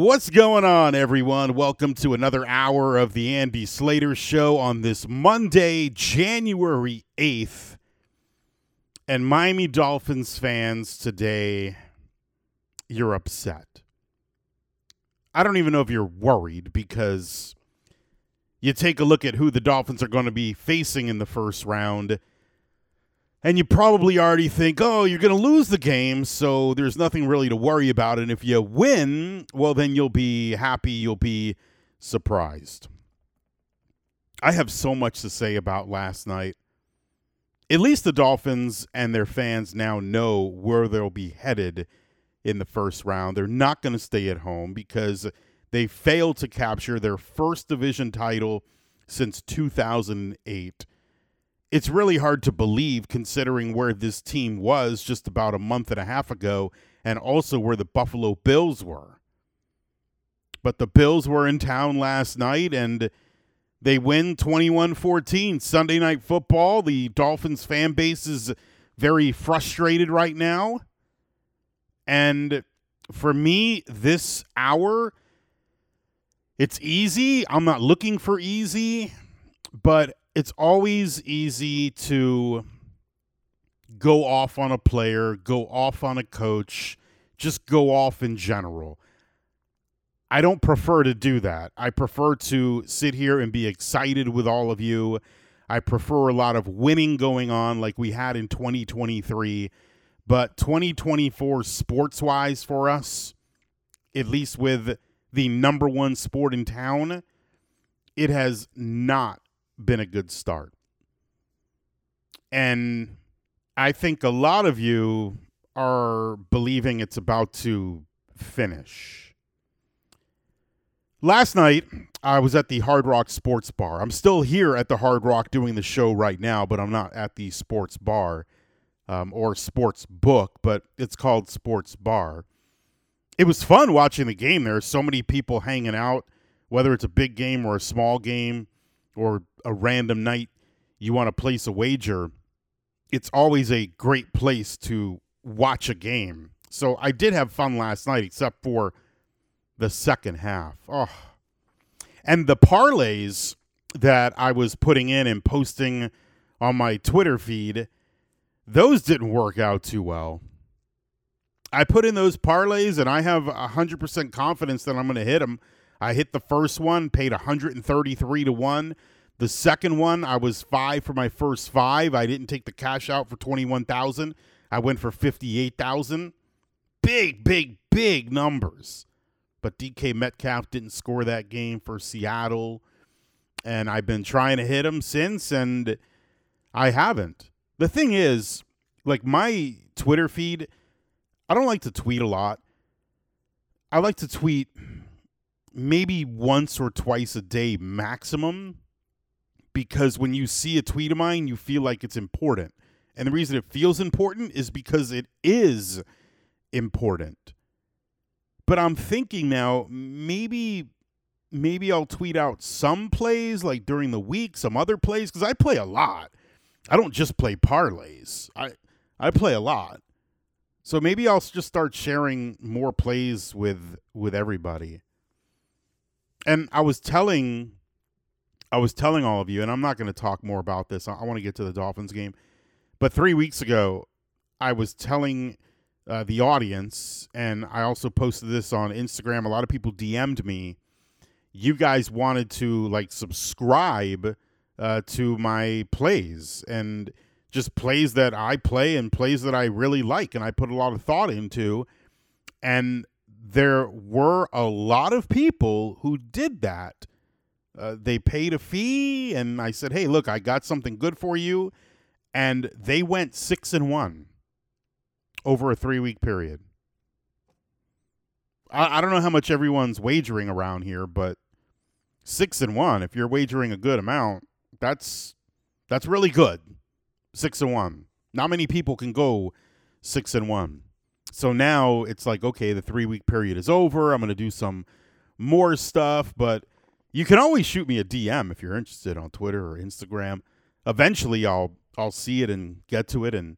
What's going on, everyone? Welcome to another hour of the Andy Slater Show on this Monday, January 8th. And Miami Dolphins fans today, you're upset. I don't even know if you're worried because you take a look at who the Dolphins are going to be facing in the first round and you probably already think, oh, you're going to lose the game, so there's nothing really to worry about. And if you win, well, then you'll be happy, you'll be surprised. I have so much to say about last night. At least the Dolphins and their fans now know where they'll be headed in the first round. They're not going to stay at home because they failed to capture their first division title since 2008 it's really hard to believe considering where this team was just about a month and a half ago and also where the Buffalo Bills were. But the Bills were in town last night and they win 21 14. Sunday night football. The Dolphins fan base is very frustrated right now. And for me, this hour, it's easy. I'm not looking for easy, but it's always easy to go off on a player, go off on a coach, just go off in general. I don't prefer to do that. I prefer to sit here and be excited with all of you. I prefer a lot of winning going on like we had in 2023. But 2024 sports wise for us, at least with the number one sport in town, it has not been a good start. And I think a lot of you are believing it's about to finish. Last night, I was at the Hard Rock Sports Bar. I'm still here at the Hard Rock doing the show right now, but I'm not at the sports bar um, or sports book, but it's called Sports Bar. It was fun watching the game. There are so many people hanging out, whether it's a big game or a small game or a random night you want to place a wager, it's always a great place to watch a game. So I did have fun last night, except for the second half. Oh. And the parlays that I was putting in and posting on my Twitter feed, those didn't work out too well. I put in those parlays and I have 100% confidence that I'm going to hit them. I hit the first one, paid 133 to 1. The second one, I was five for my first five. I didn't take the cash out for 21,000. I went for 58,000. Big, big, big numbers. But DK Metcalf didn't score that game for Seattle. And I've been trying to hit him since, and I haven't. The thing is, like my Twitter feed, I don't like to tweet a lot. I like to tweet maybe once or twice a day maximum because when you see a tweet of mine, you feel like it's important. And the reason it feels important is because it is important. But I'm thinking now, maybe maybe I'll tweet out some plays like during the week, some other plays cuz I play a lot. I don't just play parlays. I I play a lot. So maybe I'll just start sharing more plays with with everybody. And I was telling I was telling all of you, and I'm not going to talk more about this. I, I want to get to the Dolphins game. But three weeks ago, I was telling uh, the audience, and I also posted this on Instagram. A lot of people DM'd me. You guys wanted to like subscribe uh, to my plays and just plays that I play and plays that I really like, and I put a lot of thought into. And there were a lot of people who did that uh, they paid a fee, and I said, "Hey, look, I got something good for you," and they went six and one over a three week period. I, I don't know how much everyone's wagering around here, but six and one. If you're wagering a good amount, that's that's really good. Six and one. Not many people can go six and one. So now it's like, okay, the three week period is over. I'm going to do some more stuff, but you can always shoot me a DM if you're interested on Twitter or Instagram. Eventually, I'll I'll see it and get to it and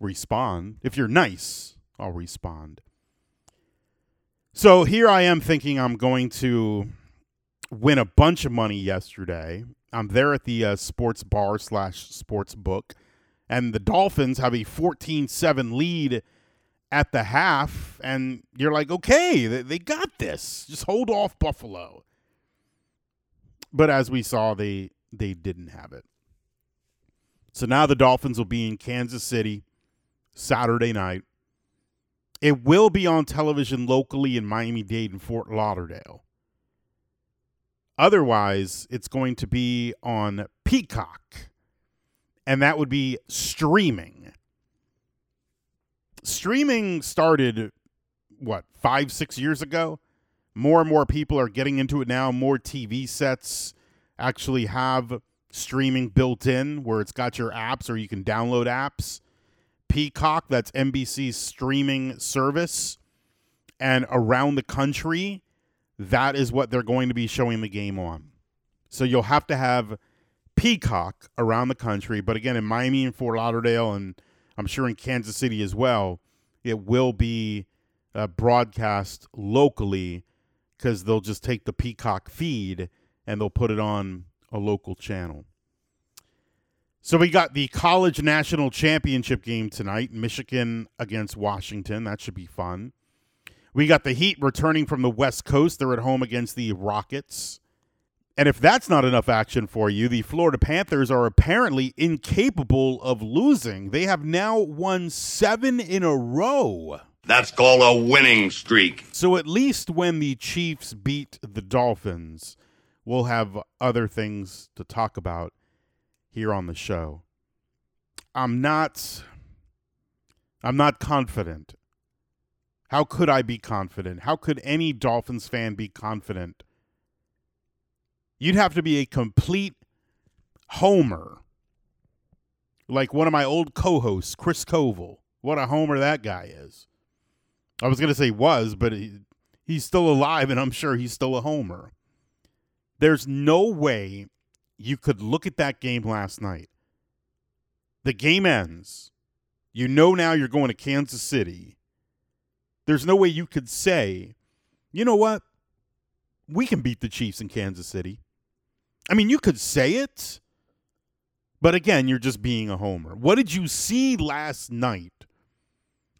respond. If you're nice, I'll respond. So here I am thinking I'm going to win a bunch of money yesterday. I'm there at the uh, sports bar slash sports book, and the Dolphins have a 14 7 lead at the half. And you're like, okay, they, they got this. Just hold off Buffalo. But as we saw, they they didn't have it. So now the Dolphins will be in Kansas City Saturday night. It will be on television locally in Miami Dade and Fort Lauderdale. Otherwise, it's going to be on Peacock, and that would be streaming. Streaming started, what, five, six years ago? More and more people are getting into it now. More TV sets actually have streaming built in where it's got your apps or you can download apps. Peacock, that's NBC's streaming service. And around the country, that is what they're going to be showing the game on. So you'll have to have Peacock around the country. But again, in Miami and Fort Lauderdale, and I'm sure in Kansas City as well, it will be uh, broadcast locally because they'll just take the Peacock feed and they'll put it on a local channel. So we got the college national championship game tonight, Michigan against Washington. That should be fun. We got the Heat returning from the West Coast. They're at home against the Rockets. And if that's not enough action for you, the Florida Panthers are apparently incapable of losing. They have now won seven in a row. That's called a winning streak. So at least when the Chiefs beat the Dolphins, we'll have other things to talk about here on the show. I'm not I'm not confident. How could I be confident? How could any Dolphins fan be confident? You'd have to be a complete homer. Like one of my old co-hosts, Chris Koval. What a homer that guy is. I was going to say was, but he, he's still alive and I'm sure he's still a homer. There's no way you could look at that game last night. The game ends. You know now you're going to Kansas City. There's no way you could say, you know what? We can beat the Chiefs in Kansas City. I mean, you could say it, but again, you're just being a homer. What did you see last night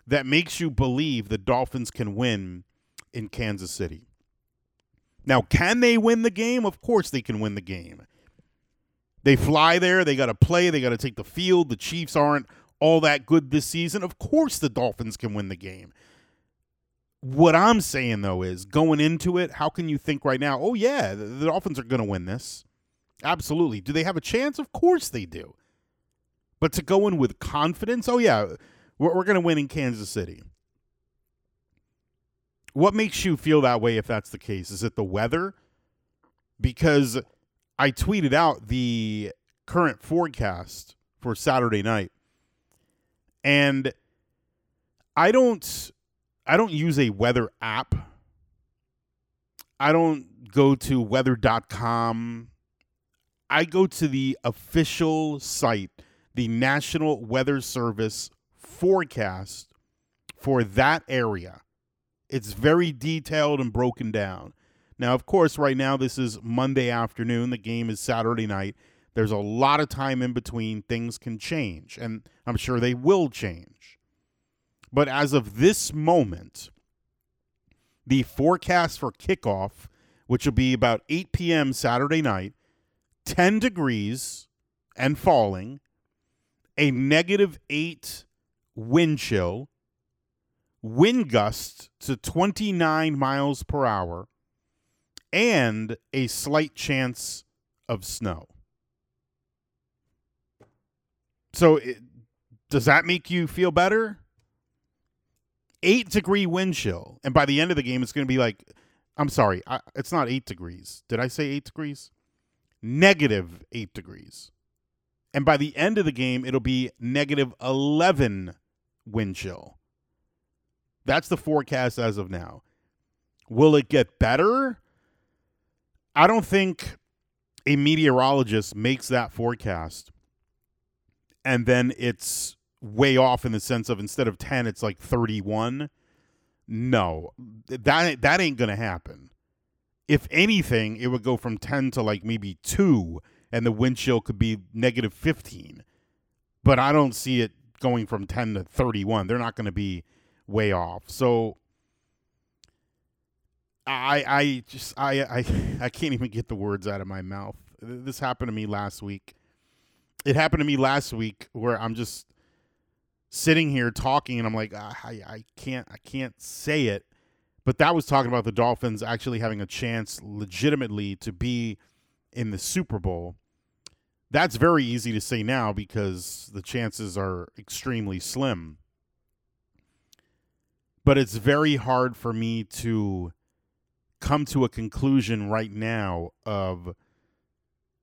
that makes you believe the Dolphins can win in Kansas City? Now, can they win the game? Of course they can win the game. They fly there, they got to play, they got to take the field. The Chiefs aren't all that good this season. Of course the Dolphins can win the game. What I'm saying though is going into it, how can you think right now, oh yeah, the, Dolphins are going to win this? Absolutely. Do they have a chance? Of course they do. But to go in with confidence, oh yeah, we're, we're going to win in Kansas City. What makes you feel that way if that's the case? Is it the weather? Because I tweeted out the current forecast for Saturday night. And I don't I don't use a weather app. I don't go to weather.com. I go to the official site, the National Weather Service forecast for that area. It's very detailed and broken down. Now, of course, right now this is Monday afternoon. The game is Saturday night. There's a lot of time in between. Things can change, and I'm sure they will change. But as of this moment, the forecast for kickoff, which will be about 8 p.m. Saturday night, 10 degrees and falling, a negative 8 wind chill, wind gusts to 29 miles per hour, and a slight chance of snow. So, it, does that make you feel better? Eight degree wind chill, and by the end of the game, it's going to be like, I'm sorry, I, it's not eight degrees. Did I say eight degrees? Negative eight degrees. And by the end of the game, it'll be negative 11 wind chill. That's the forecast as of now. Will it get better? I don't think a meteorologist makes that forecast and then it's way off in the sense of instead of 10 it's like 31 No, that that ain't gonna happen. If anything, it would go from ten to like maybe two, and the wind chill could be negative fifteen. But I don't see it going from ten to thirty-one. They're not going to be way off. So I I just I I I can't even get the words out of my mouth. This happened to me last week. It happened to me last week where I'm just sitting here talking and I'm like ah, I I can't I can't say it. But that was talking about the Dolphins actually having a chance legitimately to be in the Super Bowl. That's very easy to say now because the chances are extremely slim. But it's very hard for me to come to a conclusion right now of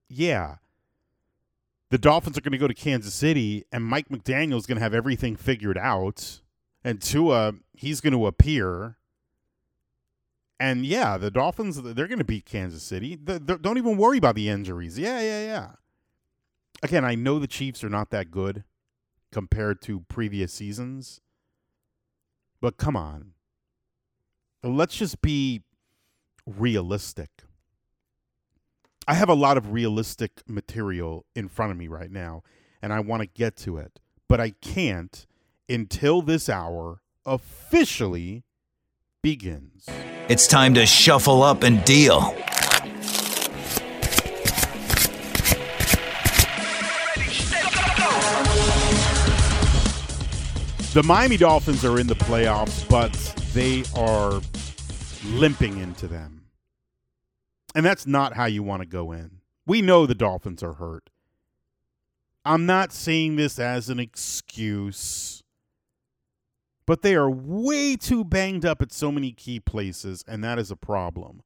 yeah, the Dolphins are going to go to Kansas City and Mike McDaniel is going to have everything figured out and Tua he's going to appear and yeah, the Dolphins they're going to beat Kansas City. The, the, don't even worry about the injuries. Yeah, yeah, yeah. Again, I know the Chiefs are not that good compared to previous seasons. But come on. Let's just be realistic. I have a lot of realistic material in front of me right now, and I want to get to it, but I can't until this hour officially begins. It's time to shuffle up and deal. The Miami Dolphins are in the playoffs, but they are limping into them. And that's not how you want to go in. We know the Dolphins are hurt. I'm not saying this as an excuse, but they are way too banged up at so many key places, and that is a problem.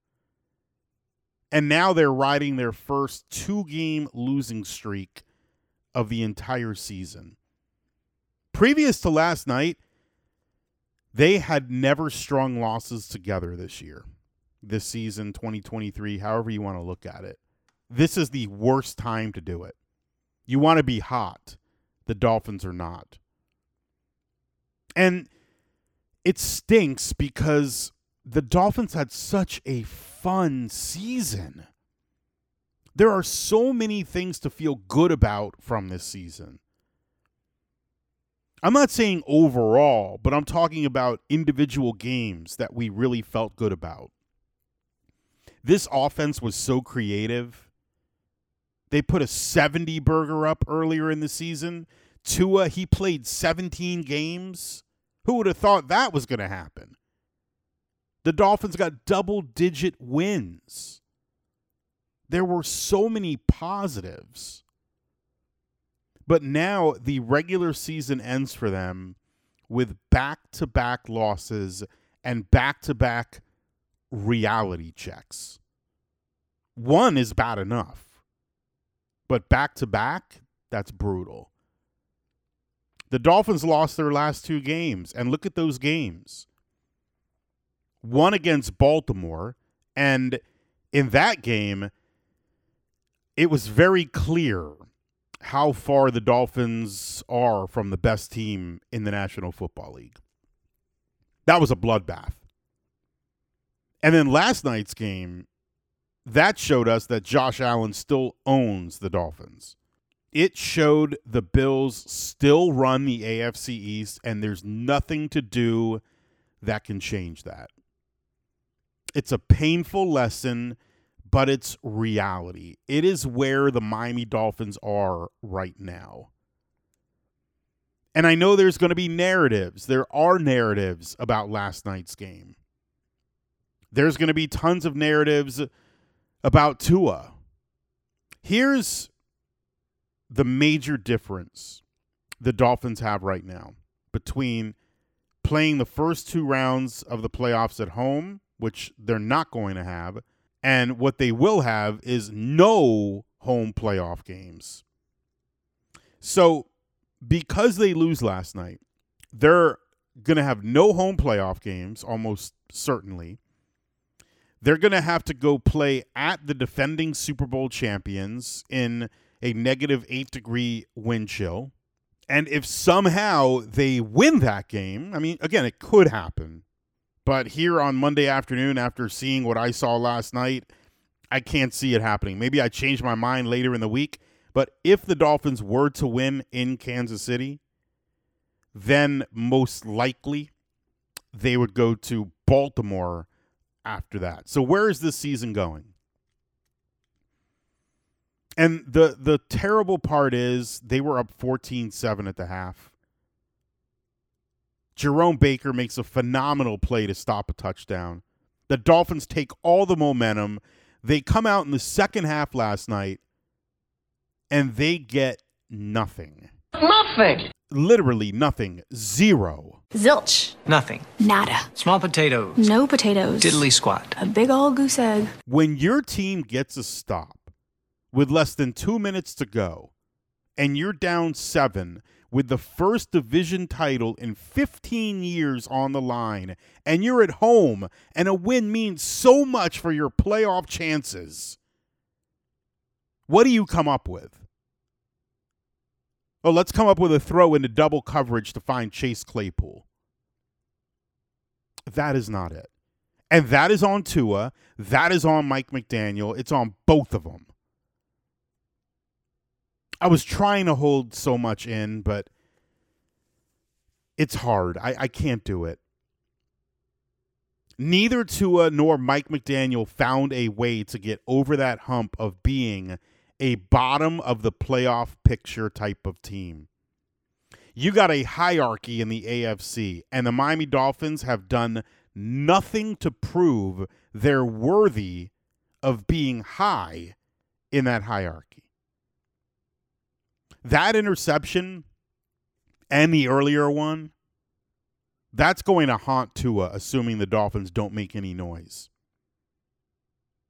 And now they're riding their first two game losing streak of the entire season. Previous to last night, they had never strung losses together this year, this season, 2023, however you want to look at it. This is the worst time to do it. You want to be hot. The Dolphins are not. And it stinks because the Dolphins had such a fun season. There are so many things to feel good about from this season. I'm not saying overall, but I'm talking about individual games that we really felt good about. This offense was so creative. They put a 70 burger up earlier in the season. Tua, he played 17 games. Who would have thought that was going to happen? The Dolphins got double digit wins. There were so many positives. But now the regular season ends for them with back to back losses and back to back reality checks. One is bad enough, but back to back, that's brutal. The Dolphins lost their last two games, and look at those games. One against Baltimore, and in that game, it was very clear how far the Dolphins are from the best team in the National Football League. That was a bloodbath. And then last night's game, that showed us that Josh Allen still owns the Dolphins. It showed the Bills still run the AFC East, and there's nothing to do that can change that. It's a painful lesson but it's reality. It is where the Miami Dolphins are right now. And I know there's going to be narratives. There are narratives about last night's game. There's going to be tons of narratives about Tua. Here's the major difference the Dolphins have right now between playing the first two rounds of the playoffs at home, which they're not going to have, and what they will have is no home playoff games. So, because they lose last night, they're going to have no home playoff games, almost certainly. They're going to have to go play at the defending Super Bowl champions in a negative eight degree wind chill. And if somehow they win that game, I mean, again, it could happen. But here on Monday afternoon, after seeing what I saw last night, I can't see it happening. Maybe I change my mind later in the week. But if the Dolphins were to win in Kansas City, then most likely they would go to Baltimore after that. So where is this season going? And the the terrible part is they were up 14-7 at the half. Jerome Baker makes a phenomenal play to stop a touchdown. The Dolphins take all the momentum. They come out in the second half last night and they get nothing. Nothing. Literally nothing. Zero. Zilch. Nothing. Nada. Small potatoes. No potatoes. Diddly squat. A big old goose egg. When your team gets a stop with less than two minutes to go and you're down seven with the first division title in 15 years on the line and you're at home and a win means so much for your playoff chances, what do you come up with? Oh, let's come up with a throw into double coverage to find Chase Claypool. That is not it. And that is on Tua. That is on Mike McDaniel. It's on both of them. I was trying to hold so much in, but it's hard. I, I can't do it. Neither Tua nor Mike McDaniel found a way to get over that hump of being a bottom of the playoff picture type of team. You got a hierarchy in the AFC, and the Miami Dolphins have done nothing to prove they're worthy of being high in that hierarchy. That interception and the earlier one, that's going to haunt Tua, assuming the Dolphins don't make any noise.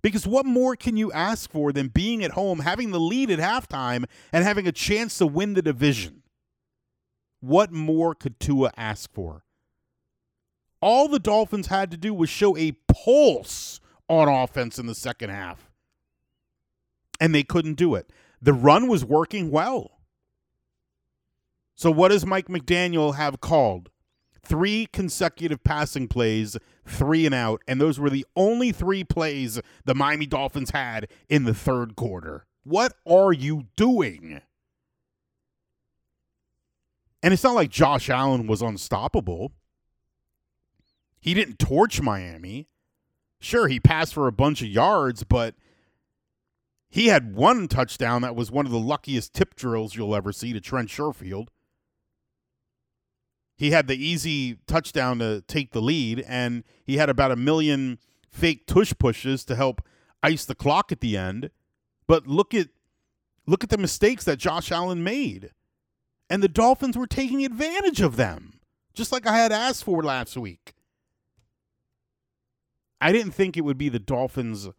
Because what more can you ask for than being at home, having the lead at halftime, and having a chance to win the division? What more could Tua ask for? All the Dolphins had to do was show a pulse on offense in the second half. And they couldn't do it. The run was working well. So, what does Mike McDaniel have called? Three consecutive passing plays, three and out. And those were the only three plays the Miami Dolphins had in the third quarter. What are you doing? And it's not like Josh Allen was unstoppable. He didn't torch Miami. Sure, he passed for a bunch of yards, but he had one touchdown that was one of the luckiest tip drills you'll ever see to Trent Sherfield. He had the easy touchdown to take the lead, and he had about a million fake tush pushes to help ice the clock at the end. But look at look at the mistakes that Josh Allen made. And the Dolphins were taking advantage of them, just like I had asked for last week. I didn't think it would be the Dolphins'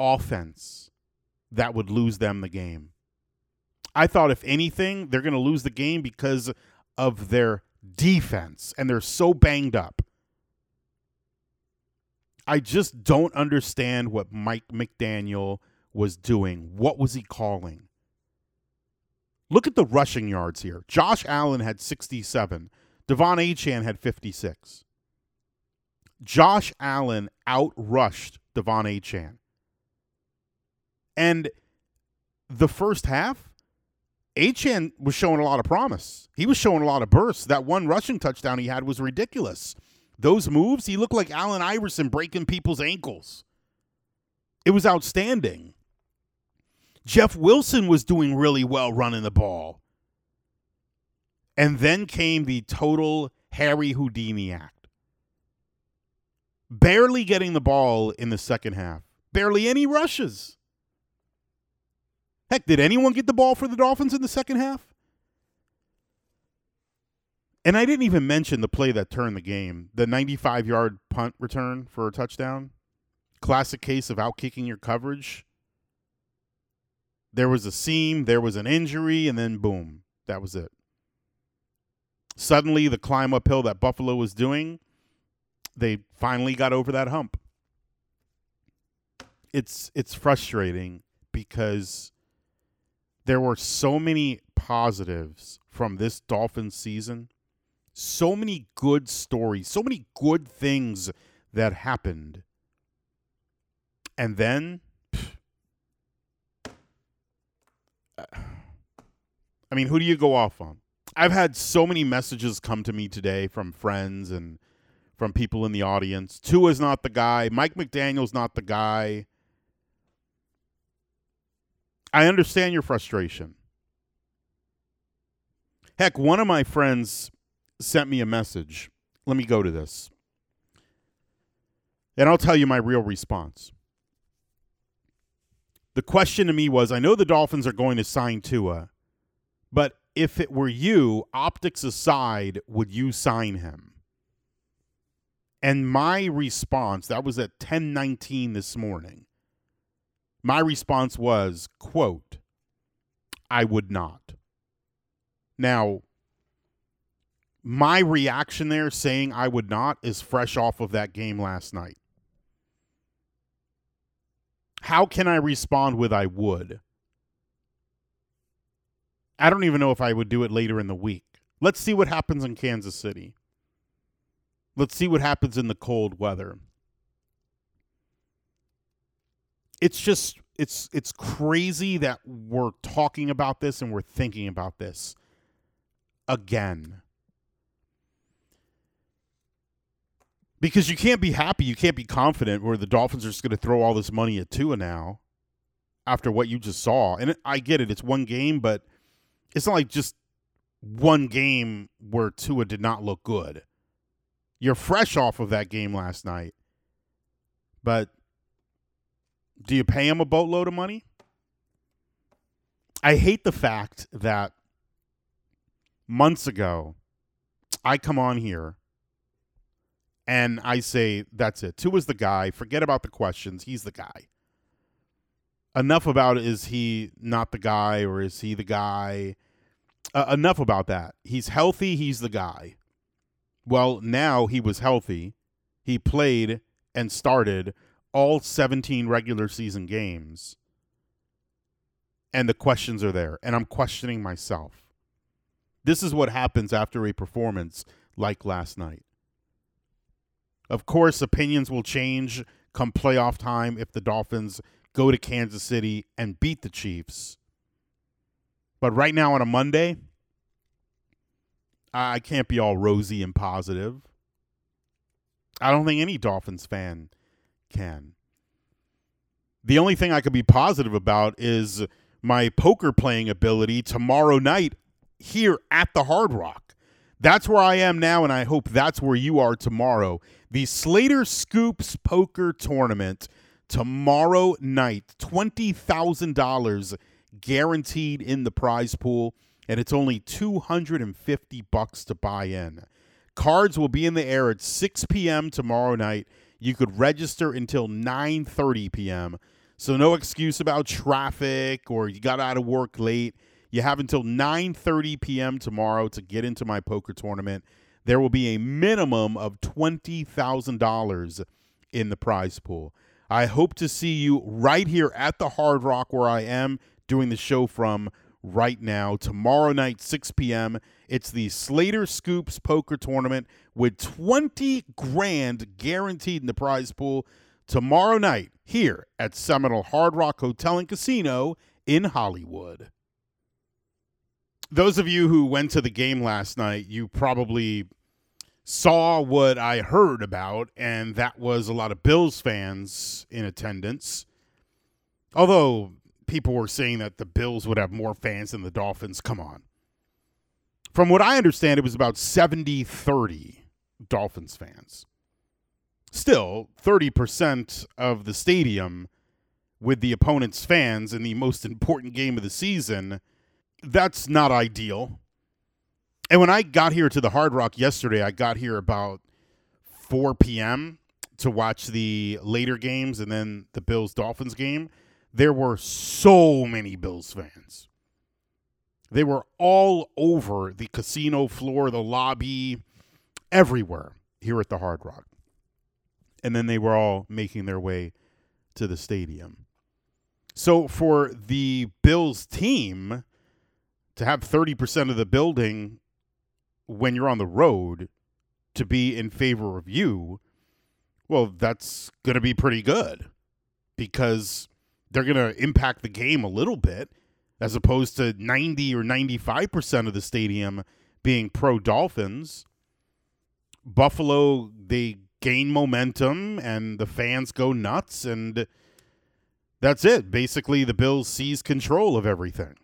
offense that would lose them the game. I thought, if anything, they're going to lose the game because of their defense, and they're so banged up. I just don't understand what Mike McDaniel was doing. What was he calling? Look at the rushing yards here. Josh Allen had 67. De'Von Achane had 56. Josh Allen outrushed De'Von Achane. And the first half, Achane was showing a lot of promise. He was showing a lot of bursts. That one rushing touchdown he had was ridiculous. Those moves, he looked like Allen Iverson breaking people's ankles. It was outstanding. Jeff Wilson was doing really well running the ball. And then came the total Harry Houdini act. Barely getting the ball in the second half. Barely any rushes. Heck, did anyone get the ball for the Dolphins in the second half? And I didn't even mention the play that turned the game the 95 yard punt return for a touchdown. Classic case of outkicking your coverage. There was a seam, there was an injury, and then boom, that was it. Suddenly, the climb uphill that Buffalo was doing, they finally got over that hump. It's it's frustrating because there were so many positives from this Dolphins season So many good stories, so many good things that happened. And then I mean, who do you go off on? I've had so many messages come to me today from friends and from people in the audience. Tua's not the guy. Mike McDaniel's not the guy. I understand your frustration. Heck, one of my friends sent me a message. Let me go to this. And I'll tell you my real response. The question to me was I know the Dolphins are going to sign Tua, but if it were you, optics aside, would you sign him? And my response, that was at 1019 this morning. My response was, quote, I would not. Now, my reaction there saying I would not is fresh off of that game last night. How can I respond with I would? I don't even know if I would do it later in the week. Let's see what happens in Kansas City. Let's see what happens in the cold weather. It's just it's it's crazy that we're talking about this and we're thinking about this again. Because you can't be happy, you can't be confident where the Dolphins are just going to throw all this money at Tua now after what you just saw. And I get it, it's one game, but it's not like just one game where Tua did not look good. You're fresh off of that game last night. But do you pay him a boatload of money? I hate the fact that months ago I come on here and I say, that's it. Tua's the guy. Forget about the questions. He's the guy. Enough about is he not the guy or is he the guy? Uh, enough about that. He's healthy. He's the guy. Well, now he was healthy. He played and started all 17 regular season games. And the questions are there. And I'm questioning myself. This is what happens after a performance like last night. Of course, opinions will change come playoff time if the Dolphins go to Kansas City and beat the Chiefs. But right now on a Monday, I can't be all rosy and positive. I don't think any Dolphins fan can. The only thing I could be positive about is my poker playing ability tomorrow night here at the Hard Rock. That's where I am now, and I hope that's where you are tomorrow. The Slater Scoops Poker Tournament tomorrow night. $20,000 guaranteed in the prize pool, and it's only 250 bucks to buy in. Cards will be in the air at 6 p.m. tomorrow night. You could register until 9:30 p.m. So no excuse about traffic or you got out of work late. You have until 9:30 p.m. tomorrow to get into my poker tournament. There will be a minimum of $20,000 in the prize pool. I hope to see you right here at the Hard Rock where I am doing the show from right now. Tomorrow night, 6 p.m. It's the Slater Scoops Poker Tournament with 20 grand guaranteed in the prize pool tomorrow night here at Seminole Hard Rock Hotel and Casino in Hollywood. Those of you who went to the game last night, you probably saw what I heard about, and that was a lot of Bills fans in attendance. Although people were saying that the Bills would have more fans than the Dolphins. Come on. From what I understand, it was about 70 30 Dolphins fans. Still, 30% of the stadium with the opponent's fans in the most important game of the season, that's not ideal. And when I got here to the Hard Rock yesterday, I got here about 4 p.m. to watch the later games and then the Bills Dolphins game. There were so many Bills fans. They were all over the casino floor, the lobby, everywhere here at the Hard Rock. And then they were all making their way to the stadium. So for the Bills team to have 30% of the building when you're on the road to be in favor of you, well, that's going to be pretty good because they're going to impact the game a little bit as opposed to 90 or 95% of the stadium being pro Dolphins. Buffalo, they gain momentum and the fans go nuts, and that's it. Basically, the Bills seize control of everything.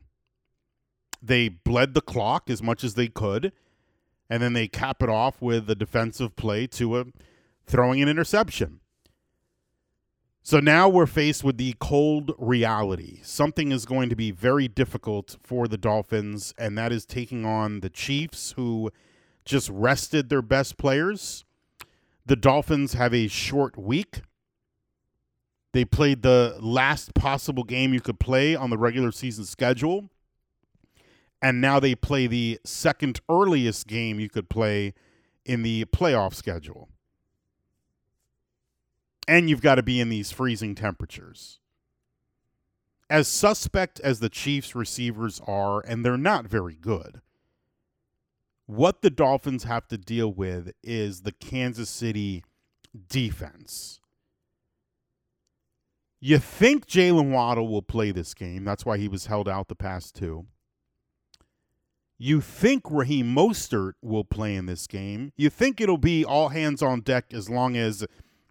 They bled the clock as much as they could, and then they cap it off with a defensive play to a throwing an interception. So now we're faced with the cold reality. Something is going to be very difficult for the Dolphins, and that is taking on the Chiefs, who just rested their best players. The Dolphins have a short week. They played the last possible game you could play on the regular season schedule. And now they play the second earliest game you could play in the playoff schedule and you've got to be in these freezing temperatures. As suspect as the Chiefs receivers are, and they're not very good, what the Dolphins have to deal with is the Kansas City defense. You think Jaylen Waddle will play this game. That's why he was held out the past two. You think Raheem Mostert will play in this game. You think it'll be all hands on deck as long as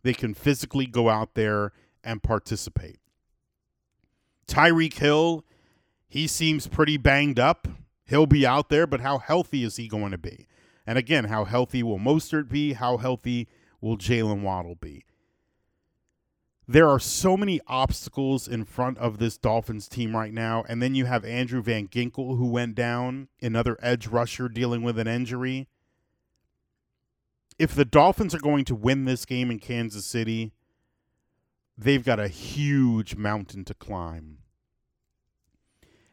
they can physically go out there and participate. Tyreek Hill, he seems pretty banged up. He'll be out there, but how healthy is he going to be? And again, how healthy will Mostert be? How healthy will Jaylen Waddle be? There are so many obstacles in front of this Dolphins team right now. And then you have Andrew Van Ginkel, who went down, another edge rusher dealing with an injury if the Dolphins are going to win this game in Kansas City, they've got a huge mountain to climb.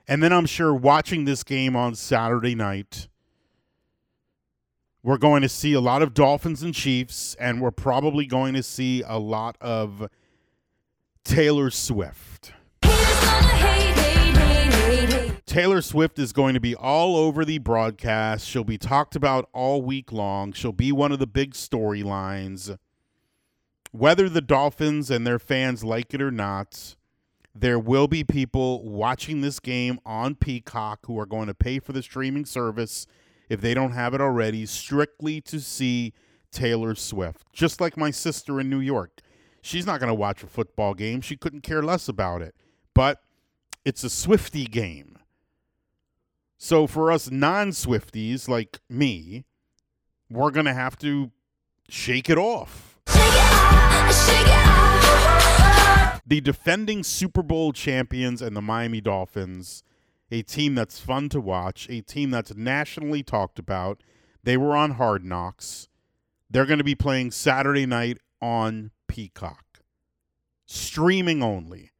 And then I'm sure watching this game on Saturday night, we're going to see a lot of Dolphins and Chiefs, and we're probably going to see a lot of Taylor Swift. Taylor Swift is going to be all over the broadcast. She'll be talked about all week long. She'll be one of the big storylines. Whether the Dolphins and their fans like it or not, there will be people watching this game on Peacock who are going to pay for the streaming service if they don't have it already, strictly to see Taylor Swift. Just like my sister in New York. She's not going to watch a football game. She couldn't care less about it. But it's a Swifty game. So for us non Swifties like me, we're going to have to shake it off. Shake it off, shake it off. The defending Super Bowl champions and the Miami Dolphins, a team that's fun to watch, a team that's nationally talked about. They were on Hard Knocks. They're going to be playing Saturday night on Peacock. Streaming only.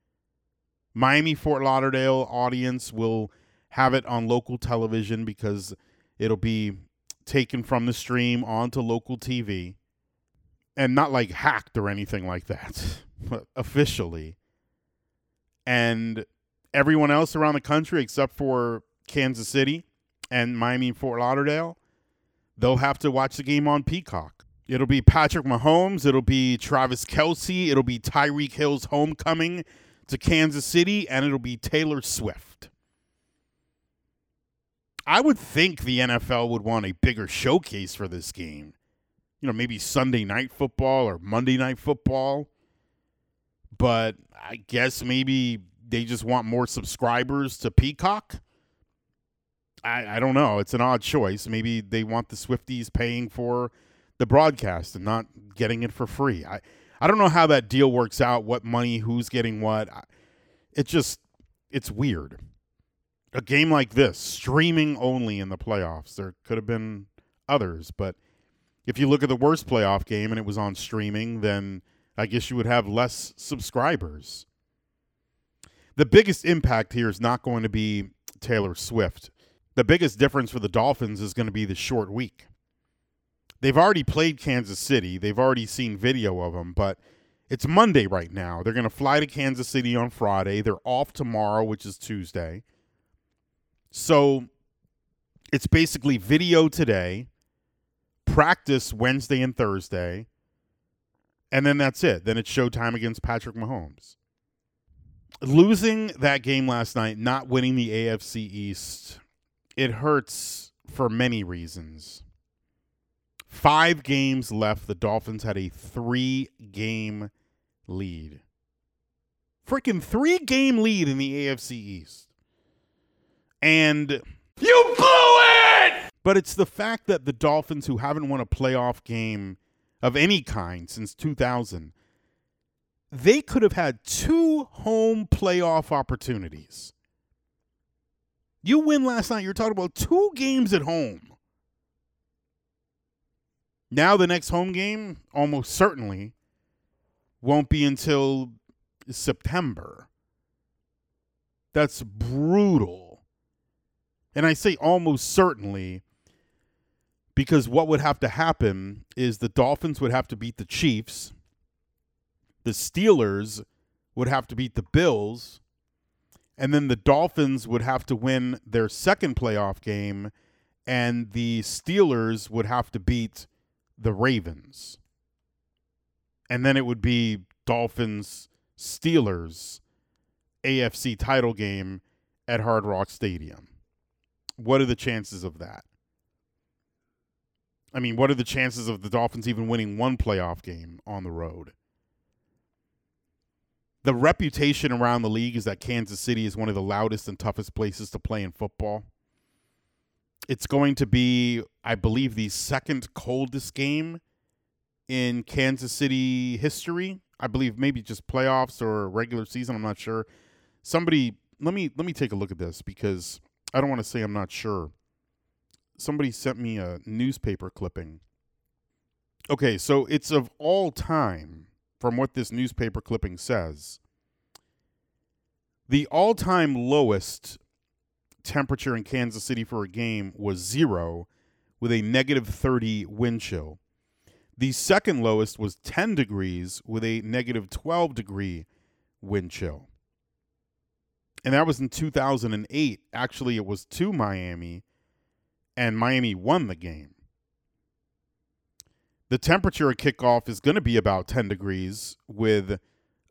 Miami Fort Lauderdale audience will have it on local television because it'll be taken from the stream onto local TV and not like hacked or anything like that, but officially. And everyone else around the country, except for Kansas City and Miami and Fort Lauderdale, they'll have to watch the game on Peacock. It'll be Patrick Mahomes, it'll be Travis Kelce. it'll be Tyreek Hill's homecoming to Kansas City, and it'll be Taylor Swift. I would think the NFL would want a bigger showcase for this game. You know, maybe Sunday night football or Monday night football. But I guess maybe they just want more subscribers to Peacock. I, I don't know. It's an odd choice. Maybe they want the Swifties paying for the broadcast and not getting it for free. I, I don't know how that deal works out, what money, who's getting what. It just, it's weird a game like this, streaming only in the playoffs. There could have been others, but if you look at the worst playoff game and it was on streaming, then I guess you would have less subscribers. The biggest impact here is not going to be Taylor Swift. The biggest difference for the Dolphins is going to be the short week. They've already played Kansas City, they've already seen video of them, but it's Monday right now. They're going to fly to Kansas City on Friday. They're off tomorrow, which is Tuesday. So It's basically video today, practice Wednesday and Thursday, and then that's it. Then it's showtime against Patrick Mahomes. Losing that game last night, not winning the AFC East, it hurts for many reasons. Five games left. The Dolphins had a three game lead. Freaking three game lead in the AFC East. And You blew it! but it's the fact that the Dolphins, who haven't won a playoff game of any kind since 2000, they could have had two home playoff opportunities. You win last night, you're talking about two games at home. Now, the next home game, almost certainly, won't be until September. That's brutal. And I say almost certainly because what would have to happen is the Dolphins would have to beat the Chiefs, the Steelers would have to beat the Bills, and then the Dolphins would have to win their second playoff game, and the Steelers would have to beat the Ravens. And then it would be Dolphins Steelers AFC title game at Hard Rock Stadium. What are the chances of that? I mean, what are the chances of the Dolphins even winning one playoff game on the road? The reputation around the league is that Kansas City is one of the loudest and toughest places to play in football. It's going to be, I believe, the second coldest game in Kansas City history. I believe maybe just playoffs or regular season. I'm not sure. Somebody, let me let me take a look at this because I don't want to say I'm not sure. Somebody sent me a newspaper clipping. Okay, so it's of all time, from what this newspaper clipping says, the all time lowest temperature in Kansas City for a game was zero with a negative 30 wind chill. The second lowest was 10 degrees with a negative 12 degree wind chill. And that was in 2008. Actually, it was to Miami, and Miami won the game. The temperature at kickoff is going to be about 10 degrees with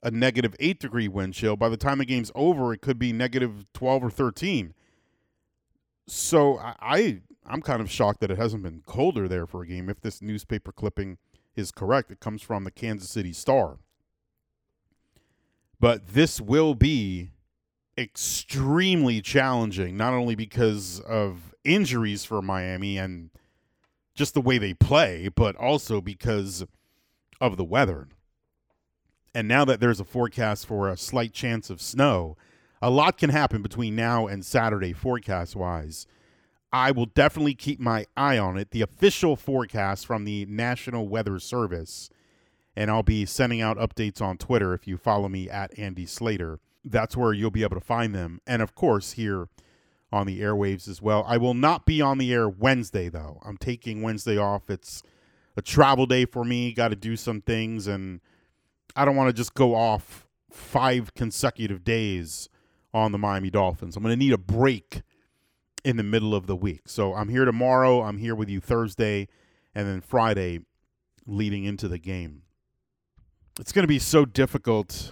a negative 8 degree wind chill. By the time the game's over, it could be negative 12 or 13. So I, I'm kind of shocked that it hasn't been colder there for a game. If this newspaper clipping is correct, it comes from the Kansas City Star. But this will be extremely challenging, not only because of injuries for Miami and just the way they play, but also because of the weather. And now that there's a forecast for a slight chance of snow, a lot can happen between now and Saturday, forecast wise. I will definitely keep my eye on it. The official forecast from the National Weather Service, and I'll be sending out updates on Twitter if you follow me at Andy Slater. That's where you'll be able to find them. And of course, here on the airwaves as well. I will not be on the air Wednesday, though. I'm taking Wednesday off. It's a travel day for me, got to do some things, and I don't want to just go off five consecutive days on the Miami Dolphins. I'm going to need a break in the middle of the week. So I'm here tomorrow. I'm here with you Thursday and then Friday leading into the game. It's going to be so difficult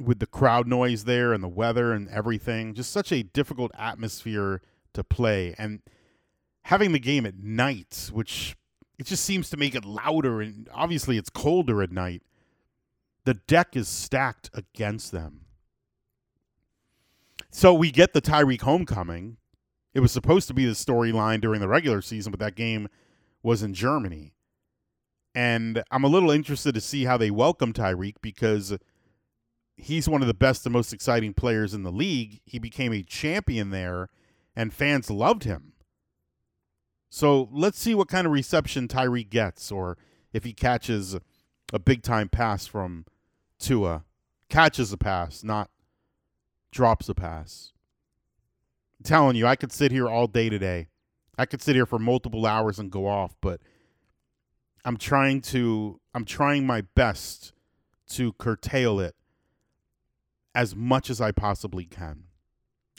with the crowd noise there and the weather and everything. Just such a difficult atmosphere to play. And having the game at night, which it just seems to make it louder and obviously it's colder at night. The deck is stacked against them. So we get the Tyreek homecoming. It was supposed to be the storyline during the regular season, but that game was in Germany. And I'm a little interested to see how they welcome Tyreek because he's one of the best and most exciting players in the league. He became a champion there, and fans loved him. So let's see what kind of reception Tyreek gets, or if he catches a big time pass from Tua. Catches a pass, not drops a pass. I'm telling you, I could sit here all day today. I could sit here for multiple hours and go off, but I'm trying to I'm trying my best to curtail it as much as I possibly can.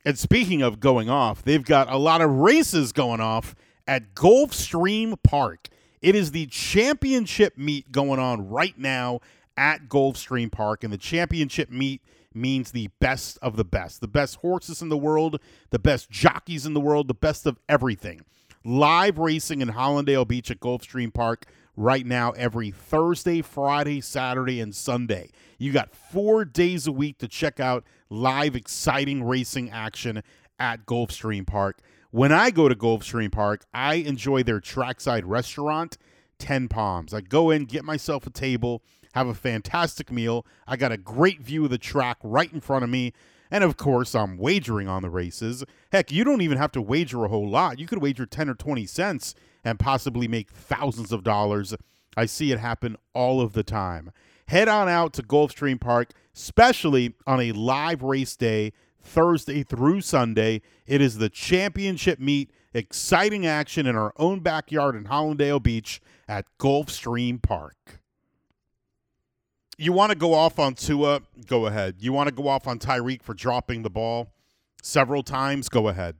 And speaking of going off, they've got a lot of races going off at Gulfstream Park. It is the championship meet going on right now at Gulfstream Park, and the championship meet means the best of the best. The best horses in the world, the best jockeys in the world, the best of everything. Live racing in Hallandale Beach at Gulfstream Park right now every Thursday, Friday, Saturday, and Sunday. You got four days a week to check out live, exciting racing action at Gulfstream Park. When I go to Gulfstream Park, I enjoy their trackside restaurant, 10 Palms. I go in, get myself a table, have a fantastic meal. I got a great view of the track right in front of me. And of course, I'm wagering on the races. Heck, you don't even have to wager a whole lot. You could wager 10 or 20 cents and possibly make thousands of dollars. I see it happen all of the time. Head on out to Gulfstream Park, especially on a live race day, Thursday through Sunday. It is the championship meet, exciting action in our own backyard in Hallandale Beach at Gulfstream Park. You want to go off on Tua? Go ahead. You want to go off on Tyreek for dropping the ball several times? Go ahead.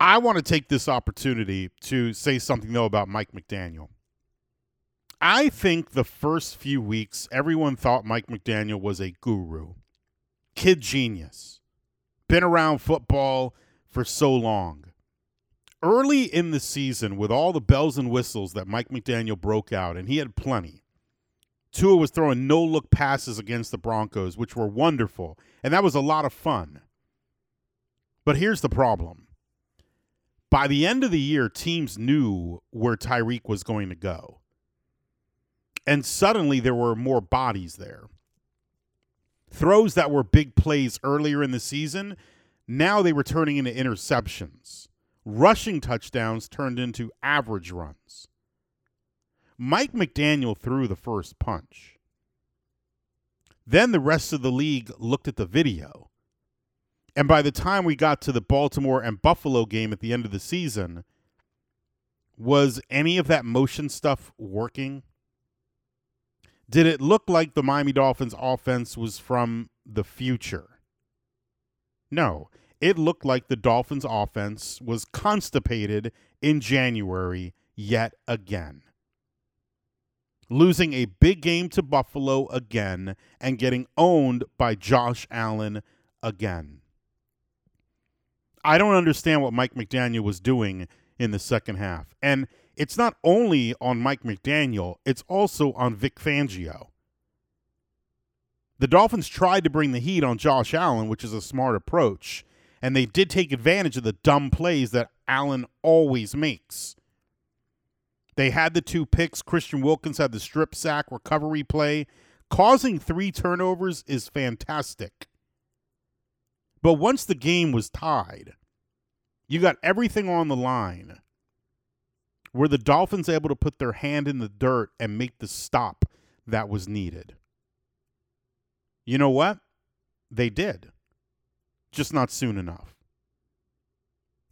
I want to take this opportunity to say something, though, about Mike McDaniel. I think the first few weeks, everyone thought Mike McDaniel was a guru, kid genius, been around football for so long. Early in the season, with all the bells and whistles that Mike McDaniel broke out, and he had plenty, Tua was throwing no look passes against the Broncos, which were wonderful, and that was a lot of fun. But here's the problem. By the end of the year, teams knew where Tyreek was going to go. And suddenly there were more bodies there. Throws that were big plays earlier in the season, now they were turning into interceptions. Rushing touchdowns turned into average runs. Mike McDaniel threw the first punch. Then the rest of the league looked at the video. And by the time we got to the Baltimore and Buffalo game at the end of the season, was any of that motion stuff working? Did it look like the Miami Dolphins offense was from the future? No. It looked like the Dolphins offense was constipated in January yet again losing a big game to Buffalo again and getting owned by Josh Allen again. I don't understand what Mike McDaniel was doing in the second half. And it's not only on Mike McDaniel, it's also on Vic Fangio. The Dolphins tried to bring the heat on Josh Allen, which is a smart approach, and they did take advantage of the dumb plays that Allen always makes. They had the two picks. Christian Wilkins had the strip sack recovery play. Causing three turnovers is fantastic. But once the game was tied, you got everything on the line. Were the Dolphins able to put their hand in the dirt and make the stop that was needed? You know what? They did. Just not soon enough.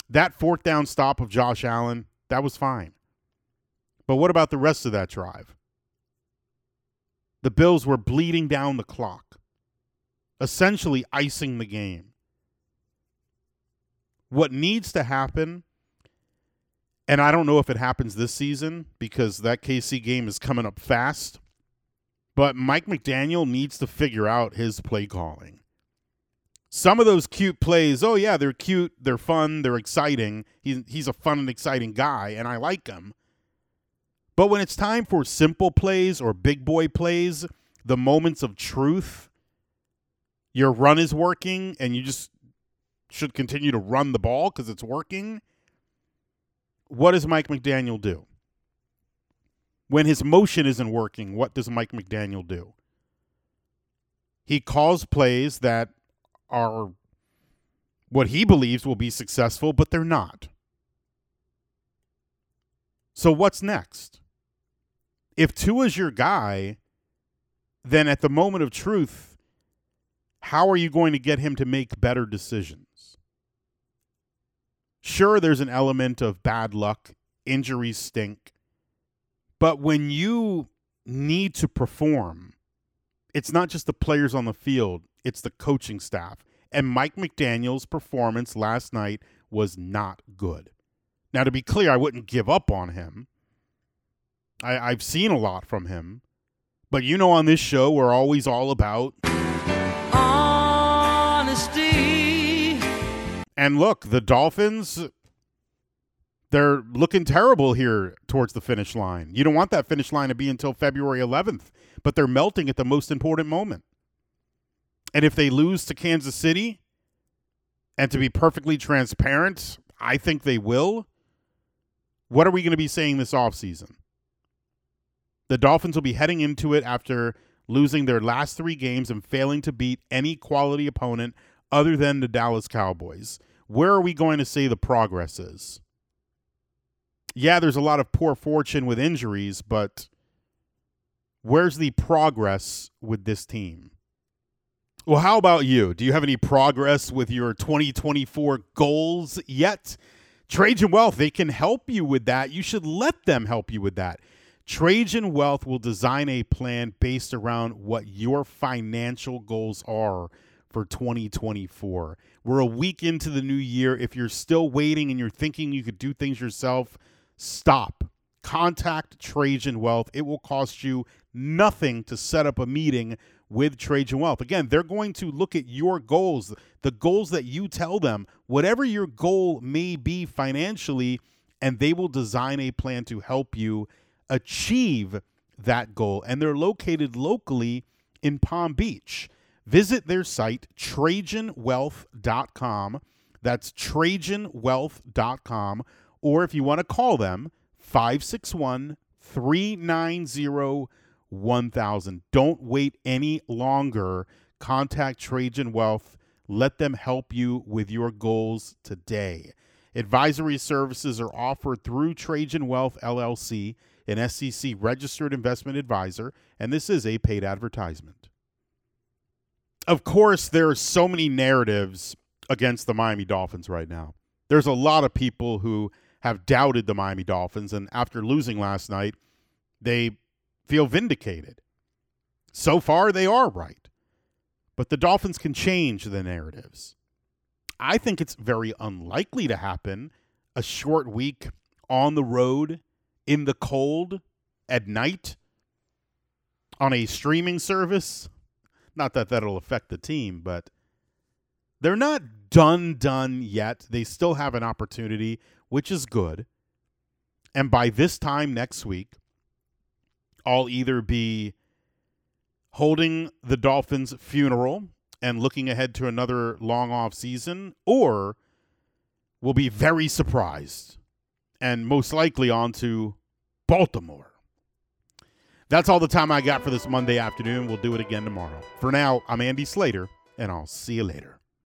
That fourth down stop of Josh Allen, that was fine. But what about the rest of that drive? The Bills were bleeding down the clock, essentially icing the game. What needs to happen, and I don't know if it happens this season because that KC game is coming up fast, but Mike McDaniel needs to figure out his play calling. Some of those cute plays, oh yeah, they're cute, they're fun, they're exciting. He's he's a fun and exciting guy, and I like him. But when it's time for simple plays or big boy plays, the moments of truth, your run is working and you just should continue to run the ball because it's working. What does Mike McDaniel do? When his motion isn't working, what does Mike McDaniel do? He calls plays that are what he believes will be successful, but they're not. So what's next? if Tua's your guy, then at the moment of truth, how are you going to get him to make better decisions? Sure, there's an element of bad luck, injuries stink, but when you need to perform, it's not just the players on the field, it's the coaching staff, And Mike McDaniel's performance last night was not good. Now, to be clear, I wouldn't give up on him. I, I've seen a lot from him. But you know, on this show, we're always all about And look, the Dolphins, they're looking terrible here towards the finish line. You don't want that finish line to be until February 11th, but they're melting at the most important moment. And if they lose to Kansas City, and to be perfectly transparent, I think they will. What are we going to be saying this offseason? The Dolphins will be heading into it after losing their last three games and failing to beat any quality opponent other than the Dallas Cowboys. Where are we going to see the progress is? Yeah, there's a lot of poor fortune with injuries, but where's the progress with this team? Well, how about you? Do you have any progress with your 2024 goals yet? Trajan Wealth, they can help you with that. You should let them help you with that. Trajan Wealth will design a plan based around what your financial goals are for 2024. We're a week into the new year. If you're still waiting and you're thinking you could do things yourself, stop. Contact Trajan Wealth. It will cost you nothing to set up a meeting with Trajan Wealth. Again, they're going to look at your goals, the goals that you tell them, whatever your goal may be financially, and they will design a plan to help you achieve that goal. And they're located locally in Palm Beach. Visit their site, TrajanWealth.com. That's TrajanWealth.com. Or if you want to call them, 561 390 1000. Don't wait any longer. Contact Trajan Wealth. Let them help you with your goals today. Advisory services are offered through Trajan Wealth LLC an SEC registered investment advisor, and this is a paid advertisement. Of course, there are so many narratives against the Miami Dolphins right now. There's a lot of people who have doubted the Miami Dolphins, and after losing last night, they feel vindicated. So far, they are right. But the Dolphins can change the narratives. I think it's very unlikely to happen a short week on the road in the cold at night on a streaming service. Not that that'll affect the team, but they're not done done yet. They still have an opportunity, which is good. And by this time next week, I'll either be holding the Dolphins' funeral and looking ahead to another long off season, or will be very surprised and most likely on to Baltimore. That's all the time I got for this Monday afternoon. We'll do it again tomorrow. For now, I'm Andy Slater, and I'll see you later.